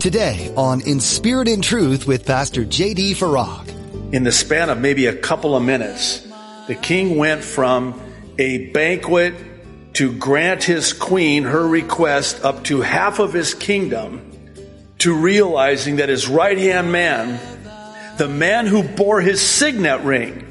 Today on In Spirit and Truth with Pastor J.D. Farag. In the span of maybe a couple of minutes, the king went from a banquet to grant his queen her request up to half of his kingdom to realizing that his right hand man, the man who bore his signet ring,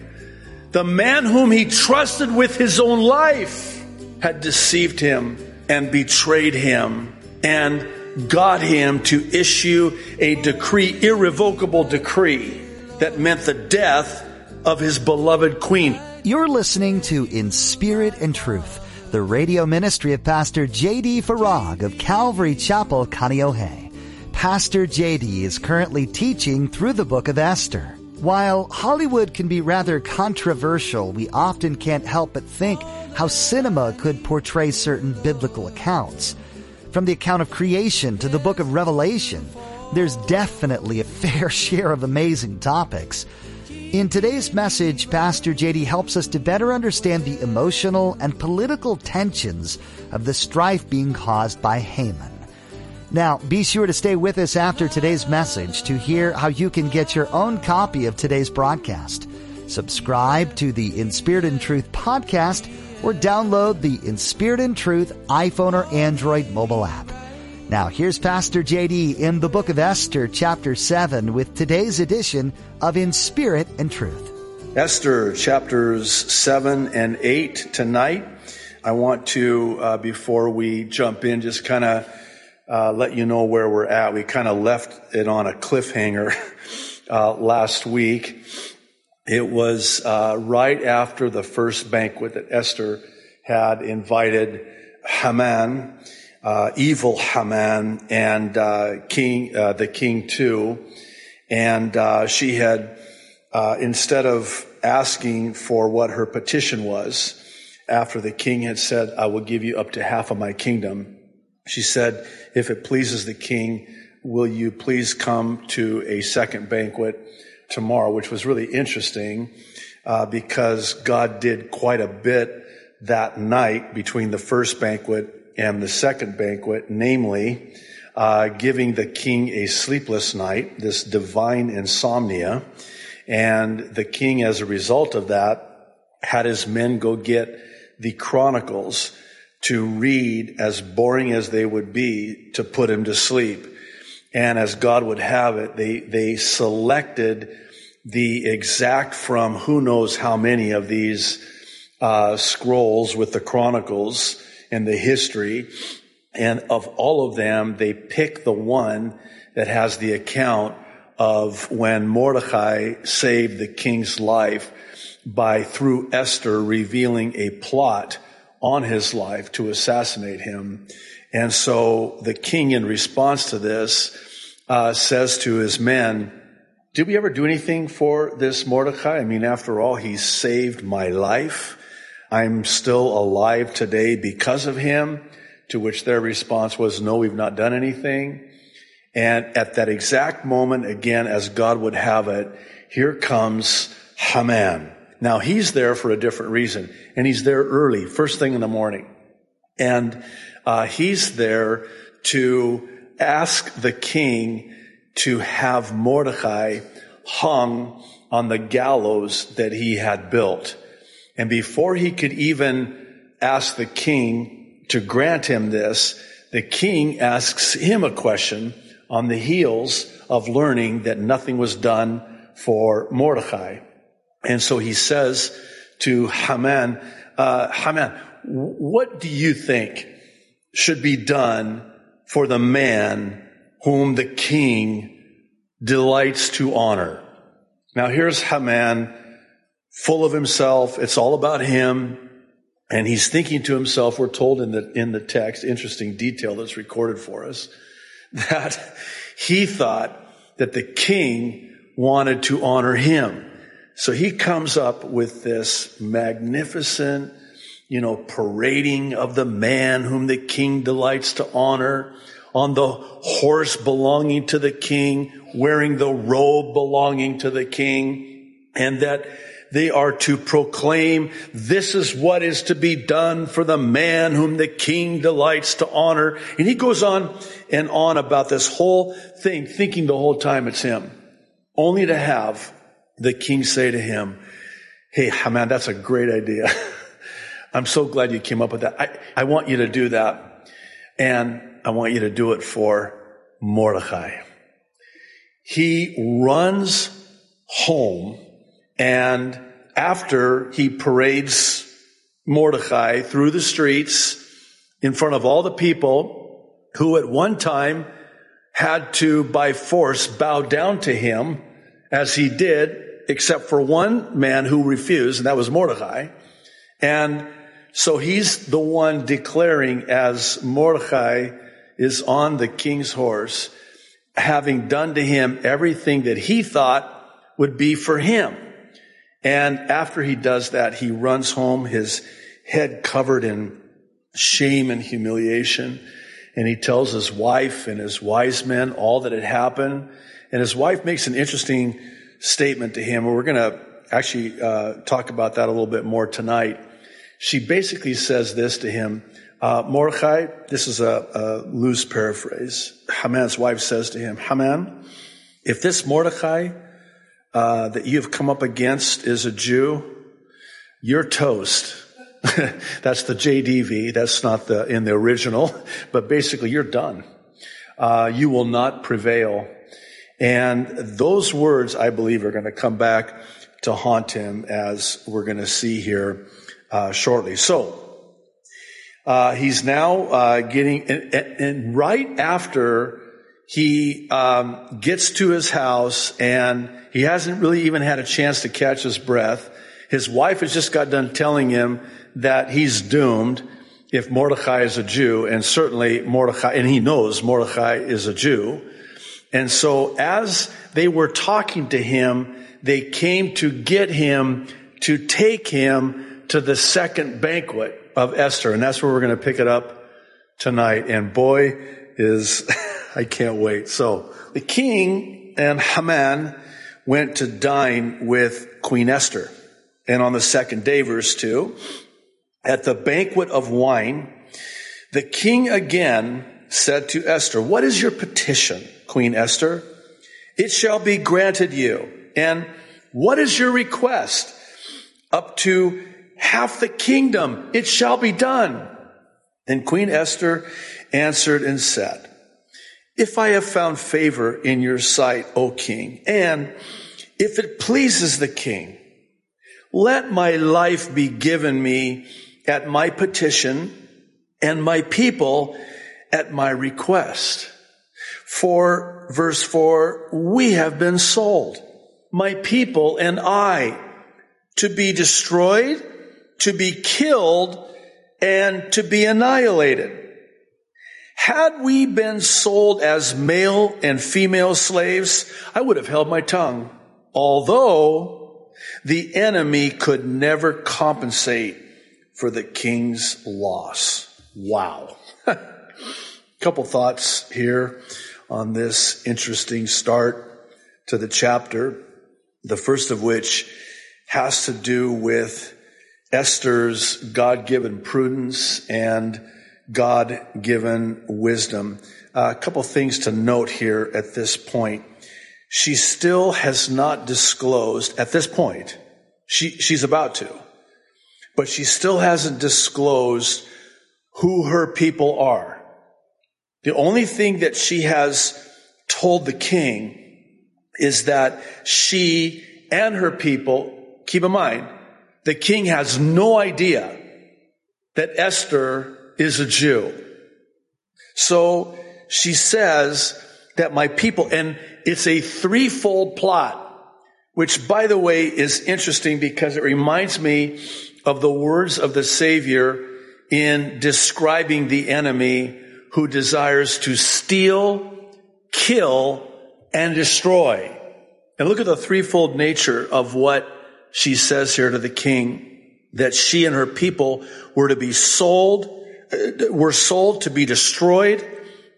the man whom he trusted with his own life, had deceived him and betrayed him and got him to issue a decree, irrevocable decree, that meant the death of his beloved queen. You're listening to In Spirit and Truth, the radio ministry of Pastor J.D. Farag of Calvary Chapel, Kaneohe. Pastor J.D. is currently teaching through the book of Esther. While Hollywood can be rather controversial, we often can't help but think how cinema could portray certain biblical accounts. From the account of creation to the book of Revelation, there's definitely a fair share of amazing topics. In today's message, Pastor JD helps us to better understand the emotional and political tensions of the strife being caused by Haman. Now, be sure to stay with us after today's message to hear how you can get your own copy of today's broadcast. Subscribe to the In Spirit and Truth podcast or download the In Spirit and Truth iPhone or Android mobile app. Now here's Pastor JD in the book of Esther chapter 7 with today's edition of In Spirit and Truth. Esther chapters 7 and 8 tonight. I want to, uh, before we jump in, just kind of uh, let you know where we're at. We kind of left it on a cliffhanger uh, last week. It was uh, right after the first banquet that Esther had invited Haman, uh, evil Haman, and uh, King uh, the king too, and uh, she had uh, instead of asking for what her petition was, after the king had said, "I will give you up to half of my kingdom," she said, "If it pleases the king, will you please come to a second banquet?" Tomorrow, which was really interesting uh, because God did quite a bit that night between the first banquet and the second banquet, namely uh, giving the king a sleepless night, this divine insomnia, and the king, as a result of that, had his men go get the chronicles to read as boring as they would be to put him to sleep. And as God would have it, they, they selected the exact from who knows how many of these uh, scrolls with the chronicles and the history. And of all of them, they pick the one that has the account of when Mordecai saved the king's life by through Esther revealing a plot on his life to assassinate him. And so the king, in response to this, uh, says to his men, did we ever do anything for this Mordecai? I mean, after all, he saved my life. I'm still alive today because of him. To which their response was, no, we've not done anything. And at that exact moment, again, as God would have it, here comes Haman. Now he's there for a different reason, and he's there early, first thing in the morning. And uh, he's there to ask the king to have Mordecai hung on the gallows that he had built. And before he could even ask the king to grant him this, the king asks him a question on the heels of learning that nothing was done for Mordecai. And so he says to Haman, uh, Haman, what do you think should be done for the man whom the king delights to honor. Now here's Haman, full of himself. It's all about him. And he's thinking to himself, we're told in the, in the text, interesting detail that's recorded for us, that he thought that the king wanted to honor him. So he comes up with this magnificent, you know, parading of the man whom the king delights to honor on the horse belonging to the king, wearing the robe belonging to the king, and that they are to proclaim, this is what is to be done for the man whom the king delights to honor. And he goes on and on about this whole thing, thinking the whole time it's him. Only to have the king say to him, Hey, man, that's a great idea. I'm so glad you came up with that. I, I want you to do that. And I want you to do it for Mordecai. He runs home and after he parades Mordecai through the streets in front of all the people who at one time had to by force bow down to him as he did, except for one man who refused, and that was Mordecai. And so he's the one declaring as Mordecai is on the king's horse, having done to him everything that he thought would be for him. And after he does that, he runs home, his head covered in shame and humiliation. And he tells his wife and his wise men all that had happened. And his wife makes an interesting statement to him. We're going to actually uh, talk about that a little bit more tonight. She basically says this to him. Uh, Mordecai, this is a, a loose paraphrase. Haman's wife says to him, Haman, if this Mordecai uh, that you have come up against is a Jew, you're toast. That's the JDV. That's not the in the original, but basically you're done. Uh, you will not prevail. And those words, I believe, are going to come back to haunt him, as we're going to see here uh, shortly. So uh, he's now uh, getting, and, and, right after he um, gets to his house and he hasn't really even had a chance to catch his breath. His wife has just got done telling him that he's doomed if Mordecai is a Jew, and certainly Mordecai, and he knows Mordecai is a Jew. And so as they were talking to him, they came to get him to take him to the second banquet of Esther. And that's where we're going to pick it up tonight. And boy, is, I can't wait. So the king and Haman went to dine with Queen Esther. And on the second day, verse two, at the banquet of wine, the king again said to Esther, what is your petition, Queen Esther? It shall be granted you. And what is your request? Up to half the kingdom. It shall be done. Then Queen Esther answered and said, if I have found favor in your sight, O king, and if it pleases the king, let my life be given me at my petition and my people at my request. For verse four, we have been sold, my people and I, to be destroyed, to be killed, and to be annihilated. Had we been sold as male and female slaves, I would have held my tongue. Although the enemy could never compensate for the king's loss. Wow. A Couple thoughts here on this interesting start to the chapter. The first of which has to do with Esther's God-given prudence and God given wisdom. Uh, a couple things to note here at this point. She still has not disclosed at this point. She, she's about to, but she still hasn't disclosed who her people are. The only thing that she has told the king is that she and her people, keep in mind, the king has no idea that Esther is a Jew. So she says that my people, and it's a threefold plot, which by the way is interesting because it reminds me of the words of the Savior in describing the enemy who desires to steal, kill, and destroy. And look at the threefold nature of what she says here to the king, that she and her people were to be sold, uh, were sold to be destroyed,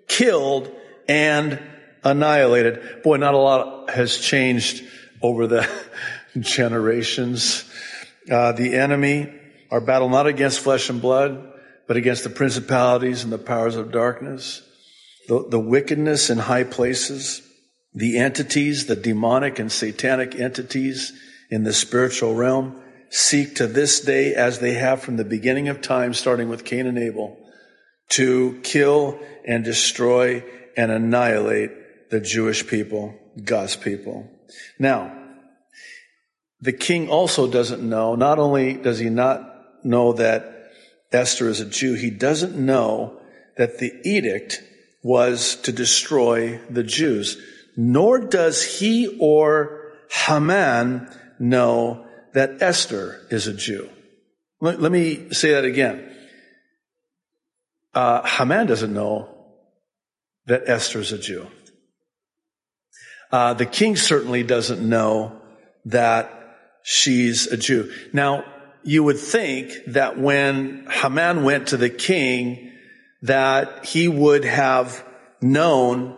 killed, and annihilated. Boy, not a lot has changed over the generations. Uh, the enemy, our battle not against flesh and blood, but against the principalities and the powers of darkness, the, the wickedness in high places, the entities, the demonic and satanic entities in the spiritual realm seek to this day, as they have from the beginning of time, starting with Cain and Abel, to kill and destroy and annihilate the Jewish people, God's people. Now, the king also doesn't know, not only does he not know that Esther is a Jew, he doesn't know that the edict was to destroy the Jews, nor does he or Haman know that Esther is a Jew. Let, let me say that again. Uh, Haman doesn't know that Esther is a Jew. Uh, the king certainly doesn't know that she's a Jew. Now, you would think that when Haman went to the king, that he would have known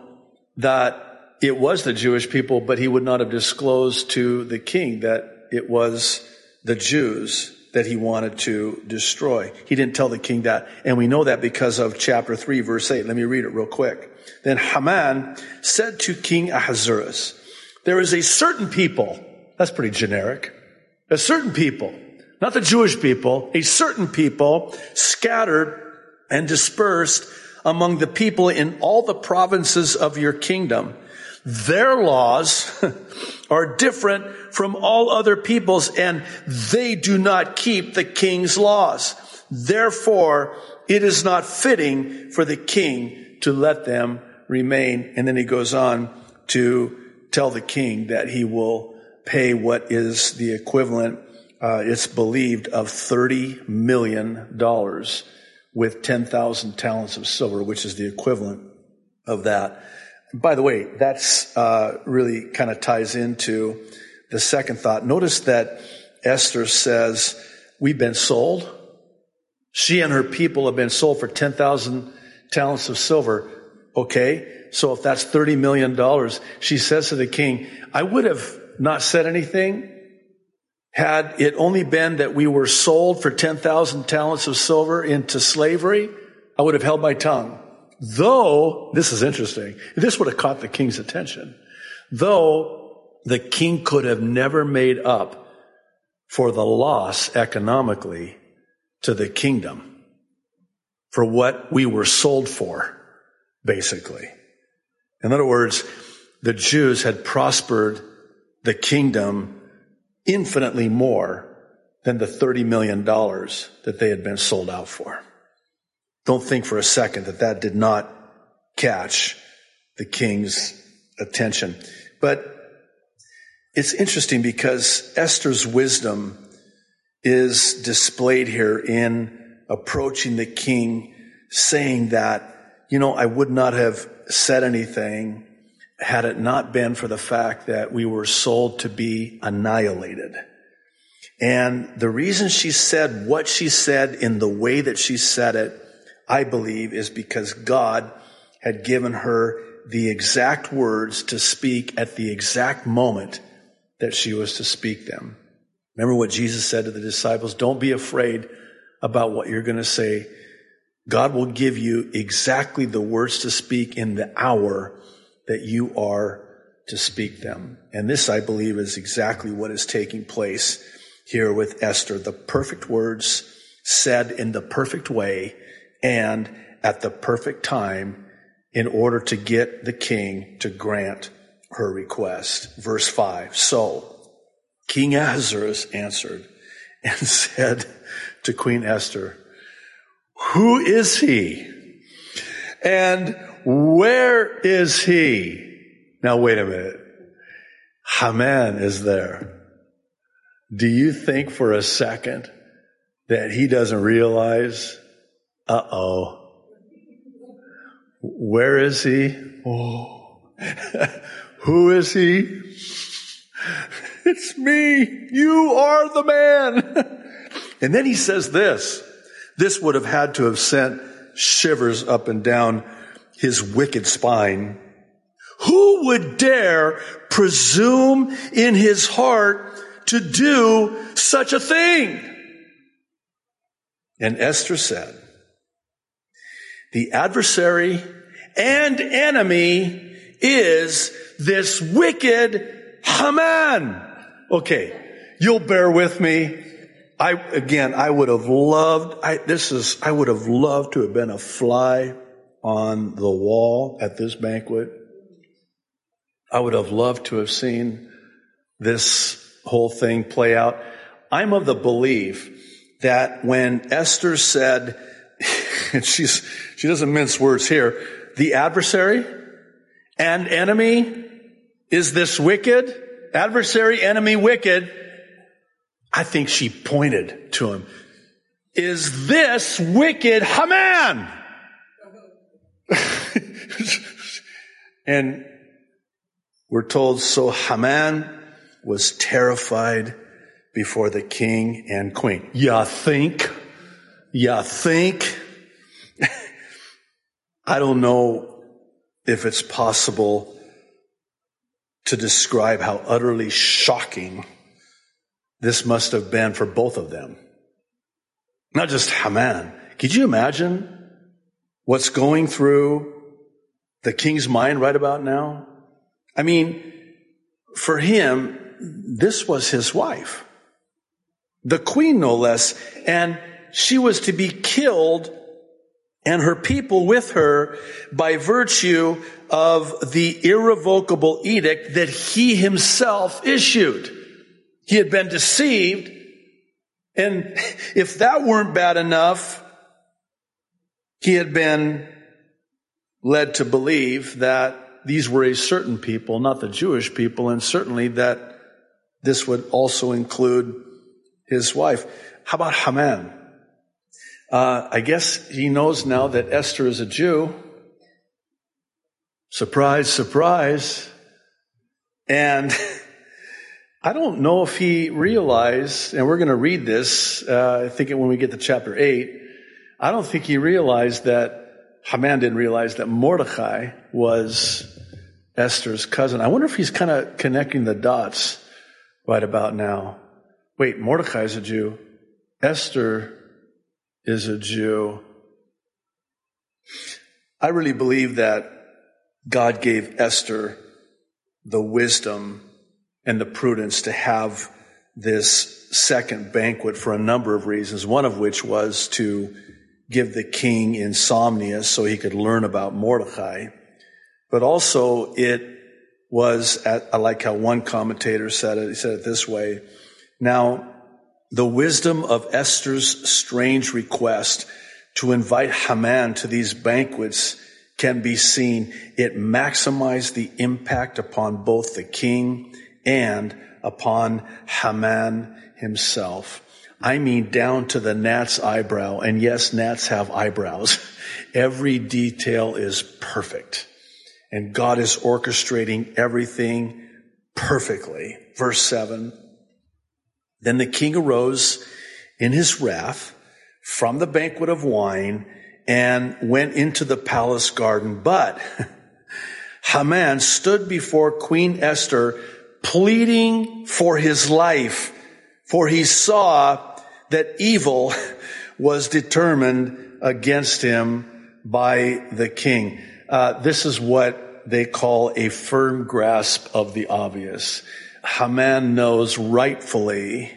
that it was the Jewish people, but he would not have disclosed to the king that it was the Jews that he wanted to destroy. He didn't tell the king that. And we know that because of chapter 3, verse 8. Let me read it real quick. Then Haman said to King Ahasuerus, There is a certain people, that's pretty generic, a certain people, not the Jewish people, a certain people scattered and dispersed among the people in all the provinces of your kingdom. Their laws are different from all other peoples and they do not keep the king's laws. Therefore, it is not fitting for the king to let them remain. And then he goes on to tell the king that he will pay what is the equivalent, uh, it's believed, of $30 million with 10,000 talents of silver, which is the equivalent of that. By the way, that's uh, really kind of ties into the second thought. Notice that Esther says, We've been sold. She and her people have been sold for 10,000 talents of silver. Okay, so if that's $30 million, she says to the king, I would have not said anything had it only been that we were sold for 10,000 talents of silver into slavery. I would have held my tongue. Though, this is interesting, this would have caught the king's attention. Though the king could have never made up for the loss economically to the kingdom for what we were sold for, basically. In other words, the Jews had prospered the kingdom infinitely more than the $30 million that they had been sold out for. Don't think for a second that that did not catch the king's attention. But it's interesting because Esther's wisdom is displayed here in approaching the king saying that, you know, I would not have said anything had it not been for the fact that we were sold to be annihilated. And the reason she said what she said in the way that she said it I believe, is because God had given her the exact words to speak at the exact moment that she was to speak them. Remember what Jesus said to the disciples? Don't be afraid about what you're going to say. God will give you exactly the words to speak in the hour that you are to speak them. And this, I believe, is exactly what is taking place here with Esther. The perfect words said in the perfect way and at the perfect time in order to get the king to grant her request. Verse 5. So King Ahasuerus answered and said to Queen Esther, Who is he? And where is he? Now wait a minute. Haman is there. Do you think for a second that he doesn't realize uh oh. Where is he? Oh. Who is he? It's me. You are the man. and then he says this. This would have had to have sent shivers up and down his wicked spine. Who would dare presume in his heart to do such a thing? And Esther said, the adversary and enemy is this wicked Haman. Okay. You'll bear with me. I, again, I would have loved, I, this is, I would have loved to have been a fly on the wall at this banquet. I would have loved to have seen this whole thing play out. I'm of the belief that when Esther said, and she's, she doesn't mince words here, the adversary and enemy is this wicked, adversary, enemy, wicked. I think she pointed to him. Is this wicked Haman? and we're told, so Haman was terrified before the king and queen. Ya think? Ya think? I don't know if it's possible to describe how utterly shocking this must have been for both of them. Not just Haman. Could you imagine what's going through the king's mind right about now? I mean, for him, this was his wife. The queen, no less. And she was to be killed and her people with her by virtue of the irrevocable edict that he himself issued. He had been deceived. And if that weren't bad enough, he had been led to believe that these were a certain people, not the Jewish people, and certainly that this would also include his wife. How about Haman? Uh, I guess he knows now that Esther is a Jew. Surprise, surprise. And I don't know if he realized, and we're going to read this, uh, I think when we get to chapter 8, I don't think he realized that, Haman didn't realize that Mordecai was Esther's cousin. I wonder if he's kind of connecting the dots right about now. Wait, Mordecai's a Jew. Esther is a Jew. I really believe that God gave Esther the wisdom and the prudence to have this second banquet for a number of reasons, one of which was to give the king insomnia so he could learn about Mordecai. But also it was, at, I like how one commentator said it, he said it this way. Now, the wisdom of Esther's strange request to invite Haman to these banquets can be seen. It maximized the impact upon both the king and upon Haman himself. I mean down to the gnat's eyebrow. And yes, gnats have eyebrows. Every detail is perfect. And God is orchestrating everything perfectly. Verse seven. Then the king arose in his wrath from the banquet of wine and went into the palace garden. But Haman stood before Queen Esther pleading for his life, for he saw that evil was determined against him by the king. Uh, this is what they call a firm grasp of the obvious. Haman knows rightfully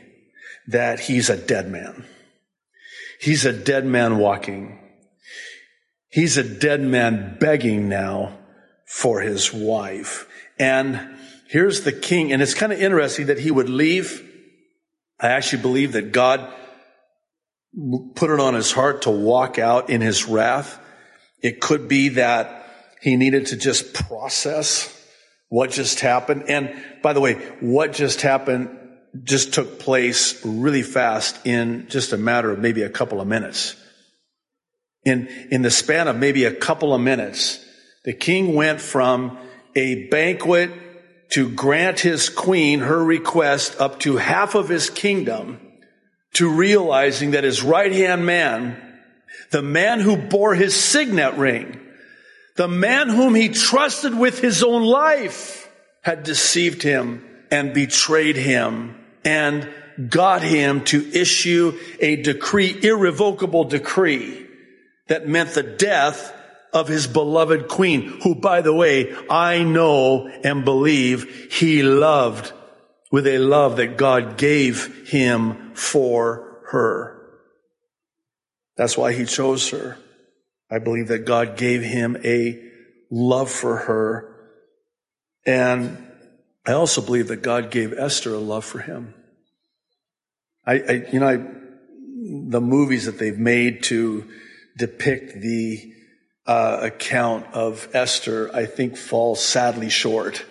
that he's a dead man. He's a dead man walking. He's a dead man begging now for his wife. And here's the king. And it's kind of interesting that he would leave. I actually believe that God put it on his heart to walk out in his wrath. It could be that he needed to just process what just happened. And by the way, what just happened just took place really fast in just a matter of maybe a couple of minutes. In, in the span of maybe a couple of minutes, the king went from a banquet to grant his queen her request up to half of his kingdom to realizing that his right hand man, the man who bore his signet ring, the man whom he trusted with his own life had deceived him and betrayed him and got him to issue a decree, irrevocable decree that meant the death of his beloved queen, who by the way, I know and believe he loved with a love that God gave him for her. That's why he chose her. I believe that God gave him a love for her. And I also believe that God gave Esther a love for him. I, I you know, I, the movies that they've made to depict the uh, account of Esther, I think fall sadly short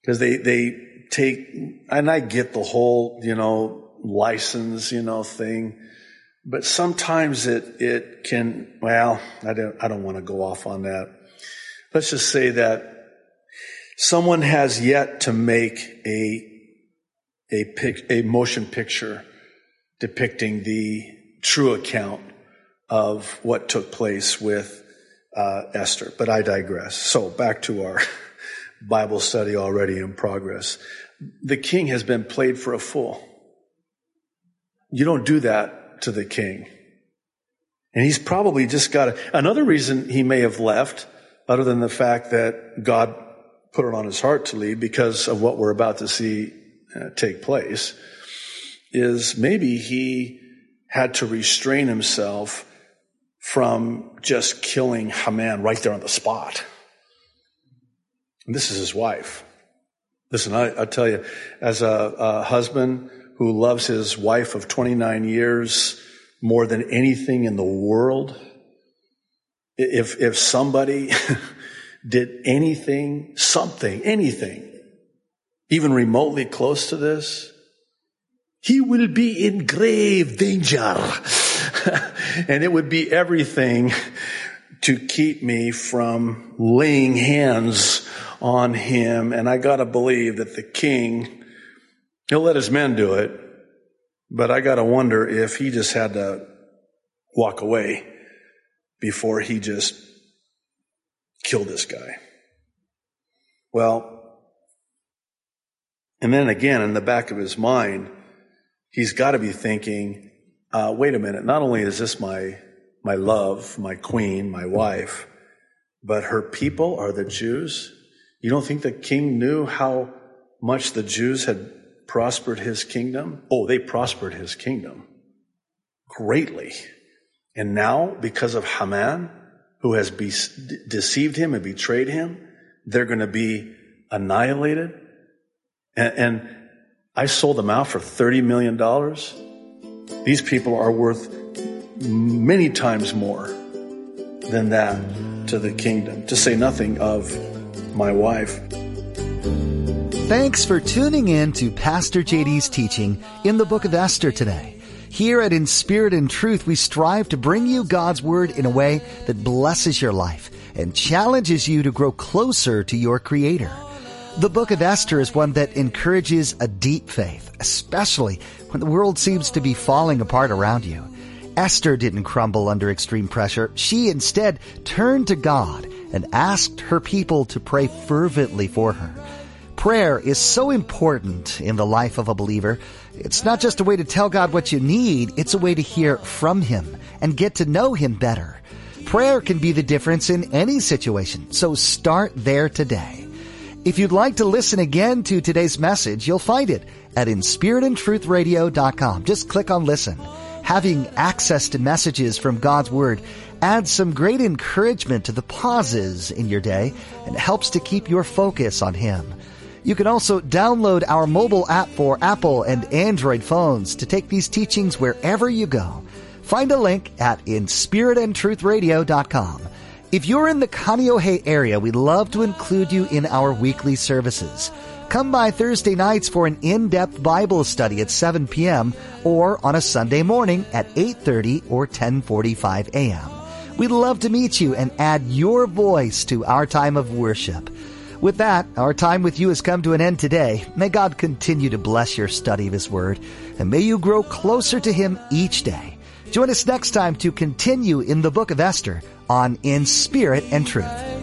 because they they take, and I get the whole you know license you know thing, but sometimes it it can well I don't I don't want to go off on that. Let's just say that someone has yet to make a a pic, a motion picture depicting the true account of what took place with uh, Esther. But I digress. So back to our Bible study already in progress. The king has been played for a fool. You don't do that to the king. And he's probably just got another reason he may have left, other than the fact that God put it on his heart to leave because of what we're about to see uh, take place, is maybe he had to restrain himself from just killing Haman right there on the spot. And this is his wife. Listen, I, I tell you, as a, a husband who loves his wife of 29 years more than anything in the world, if, if somebody did anything, something, anything, even remotely close to this, he will be in grave danger. and it would be everything to keep me from laying hands on him. And I gotta believe that the king, he'll let his men do it, but I gotta wonder if he just had to walk away before he just killed this guy. Well, and then again, in the back of his mind, he's got to be thinking, uh, wait a minute, not only is this my, my love, my queen, my wife, but her people are the Jews. You don't think the king knew how much the Jews had prospered his kingdom? Oh, they prospered his kingdom greatly. And now, because of Haman, who has be- deceived him and betrayed him, they're going to be annihilated. And, and I sold them out for $30 million. These people are worth many times more than that to the kingdom, to say nothing of my wife. Thanks for tuning in to Pastor JD's teaching in the book of Esther today. Here at In Spirit and Truth, we strive to bring you God's Word in a way that blesses your life and challenges you to grow closer to your Creator. The book of Esther is one that encourages a deep faith, especially when the world seems to be falling apart around you. Esther didn't crumble under extreme pressure. She instead turned to God and asked her people to pray fervently for her. Prayer is so important in the life of a believer. It's not just a way to tell God what you need, it's a way to hear from Him and get to know Him better. Prayer can be the difference in any situation, so start there today. If you'd like to listen again to today's message, you'll find it at inspiritandtruthradio.com. Just click on listen. Having access to messages from God's Word adds some great encouragement to the pauses in your day and helps to keep your focus on Him. You can also download our mobile app for Apple and Android phones to take these teachings wherever you go. Find a link at inspiritandtruthradio.com. If you're in the Kaneohe area, we'd love to include you in our weekly services. Come by Thursday nights for an in-depth Bible study at 7 p.m. or on a Sunday morning at 8.30 or 10.45 a.m. We'd love to meet you and add your voice to our time of worship. With that, our time with you has come to an end today. May God continue to bless your study of His Word, and may you grow closer to Him each day. Join us next time to continue in the book of Esther on In Spirit and Truth.